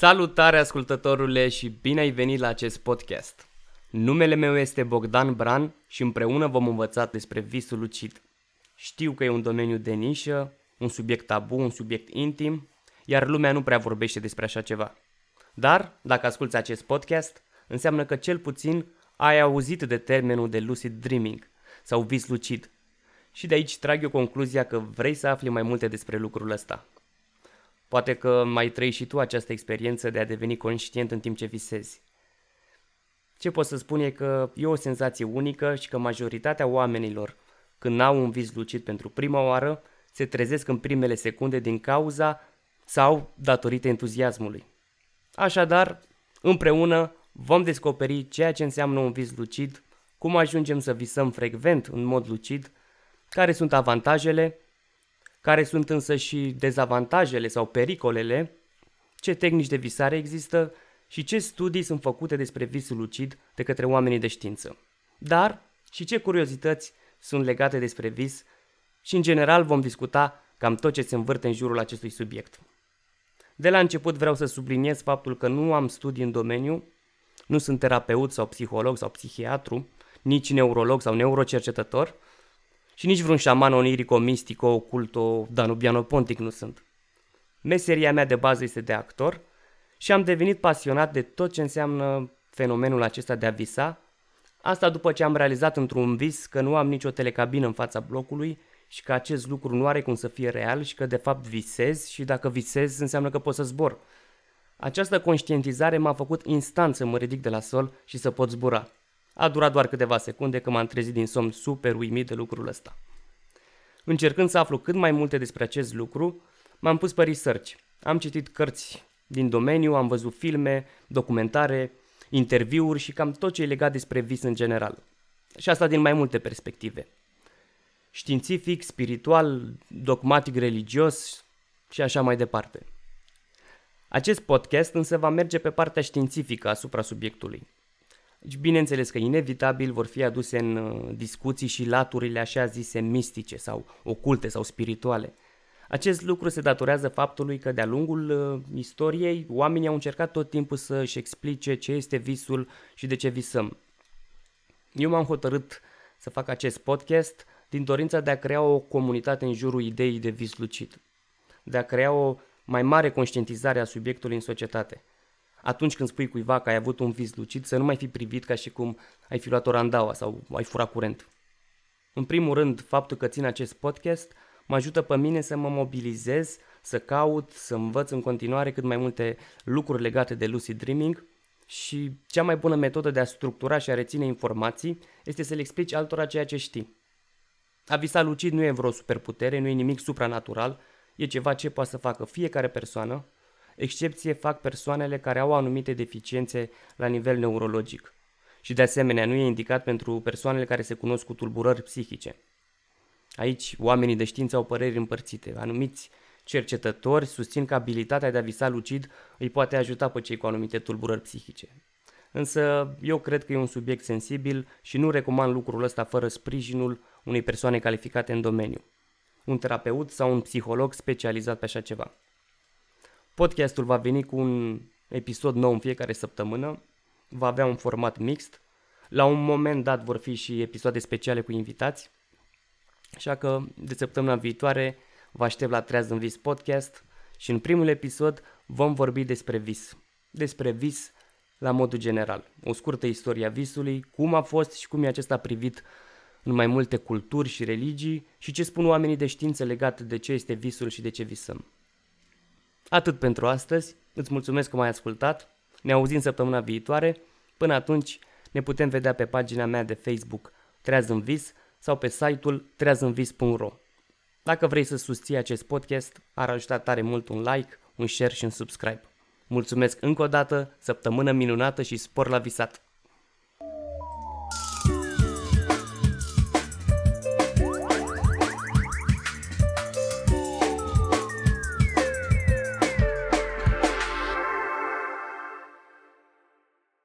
Salutare ascultătorule și bine ai venit la acest podcast. Numele meu este Bogdan Bran și împreună vom învăța despre visul lucid. Știu că e un domeniu de nișă, un subiect tabu, un subiect intim, iar lumea nu prea vorbește despre așa ceva. Dar, dacă asculți acest podcast, înseamnă că cel puțin ai auzit de termenul de lucid dreaming sau vis lucid. Și de aici trag eu concluzia că vrei să afli mai multe despre lucrul ăsta. Poate că mai trăi și tu această experiență de a deveni conștient în timp ce visezi. Ce pot să spun e că e o senzație unică și că majoritatea oamenilor, când au un vis lucid pentru prima oară, se trezesc în primele secunde din cauza sau datorită entuziasmului. Așadar, împreună vom descoperi ceea ce înseamnă un vis lucid, cum ajungem să visăm frecvent în mod lucid, care sunt avantajele care sunt însă și dezavantajele sau pericolele, ce tehnici de visare există și ce studii sunt făcute despre visul lucid de către oamenii de știință. Dar și ce curiozități sunt legate despre vis și în general vom discuta cam tot ce se învârte în jurul acestui subiect. De la început vreau să subliniez faptul că nu am studii în domeniu, nu sunt terapeut sau psiholog sau psihiatru, nici neurolog sau neurocercetător, și nici vreun șaman onirico, mistico, oculto, danubiano, pontic nu sunt. Meseria mea de bază este de actor și am devenit pasionat de tot ce înseamnă fenomenul acesta de a visa, asta după ce am realizat într-un vis că nu am nicio telecabină în fața blocului și că acest lucru nu are cum să fie real și că de fapt visez și dacă visez înseamnă că pot să zbor. Această conștientizare m-a făcut instant să mă ridic de la sol și să pot zbura. A durat doar câteva secunde că m-am trezit din somn super uimit de lucrul ăsta. Încercând să aflu cât mai multe despre acest lucru, m-am pus pe research. Am citit cărți din domeniu, am văzut filme, documentare, interviuri și cam tot ce e legat despre vis în general. Și asta din mai multe perspective. Științific, spiritual, dogmatic, religios și așa mai departe. Acest podcast însă va merge pe partea științifică asupra subiectului. Deci, bineînțeles că inevitabil vor fi aduse în uh, discuții și laturile așa zise mistice sau oculte sau spirituale. Acest lucru se datorează faptului că de-a lungul uh, istoriei oamenii au încercat tot timpul să-și explice ce este visul și de ce visăm. Eu m-am hotărât să fac acest podcast din dorința de a crea o comunitate în jurul ideii de vis lucid, de a crea o mai mare conștientizare a subiectului în societate – atunci când spui cuiva că ai avut un vis lucid, să nu mai fi privit ca și cum ai fi luat o randaua sau ai furat curent. În primul rând, faptul că țin acest podcast mă ajută pe mine să mă mobilizez, să caut, să învăț în continuare cât mai multe lucruri legate de lucid dreaming și cea mai bună metodă de a structura și a reține informații este să le explici altora ceea ce știi. A visa lucid nu e vreo superputere, nu e nimic supranatural, e ceva ce poate să facă fiecare persoană Excepție fac persoanele care au anumite deficiențe la nivel neurologic. Și de asemenea nu e indicat pentru persoanele care se cunosc cu tulburări psihice. Aici oamenii de știință au păreri împărțite. Anumiți cercetători susțin că abilitatea de a visa lucid îi poate ajuta pe cei cu anumite tulburări psihice. Însă eu cred că e un subiect sensibil și nu recomand lucrul ăsta fără sprijinul unei persoane calificate în domeniu. Un terapeut sau un psiholog specializat pe așa ceva. Podcastul va veni cu un episod nou în fiecare săptămână, va avea un format mixt. La un moment dat vor fi și episoade speciale cu invitați. Așa că de săptămâna viitoare vă aștept la Treaz în Vis Podcast și în primul episod vom vorbi despre vis. Despre vis la modul general. O scurtă istorie a visului, cum a fost și cum e acesta privit în mai multe culturi și religii și ce spun oamenii de știință legate de ce este visul și de ce visăm. Atât pentru astăzi, îți mulțumesc că m-ai ascultat, ne auzim săptămâna viitoare, până atunci ne putem vedea pe pagina mea de Facebook Treaz în Vis sau pe site-ul treazânvis.ro. Dacă vrei să susții acest podcast, ar ajuta tare mult un like, un share și un subscribe. Mulțumesc încă o dată, săptămână minunată și spor la visat!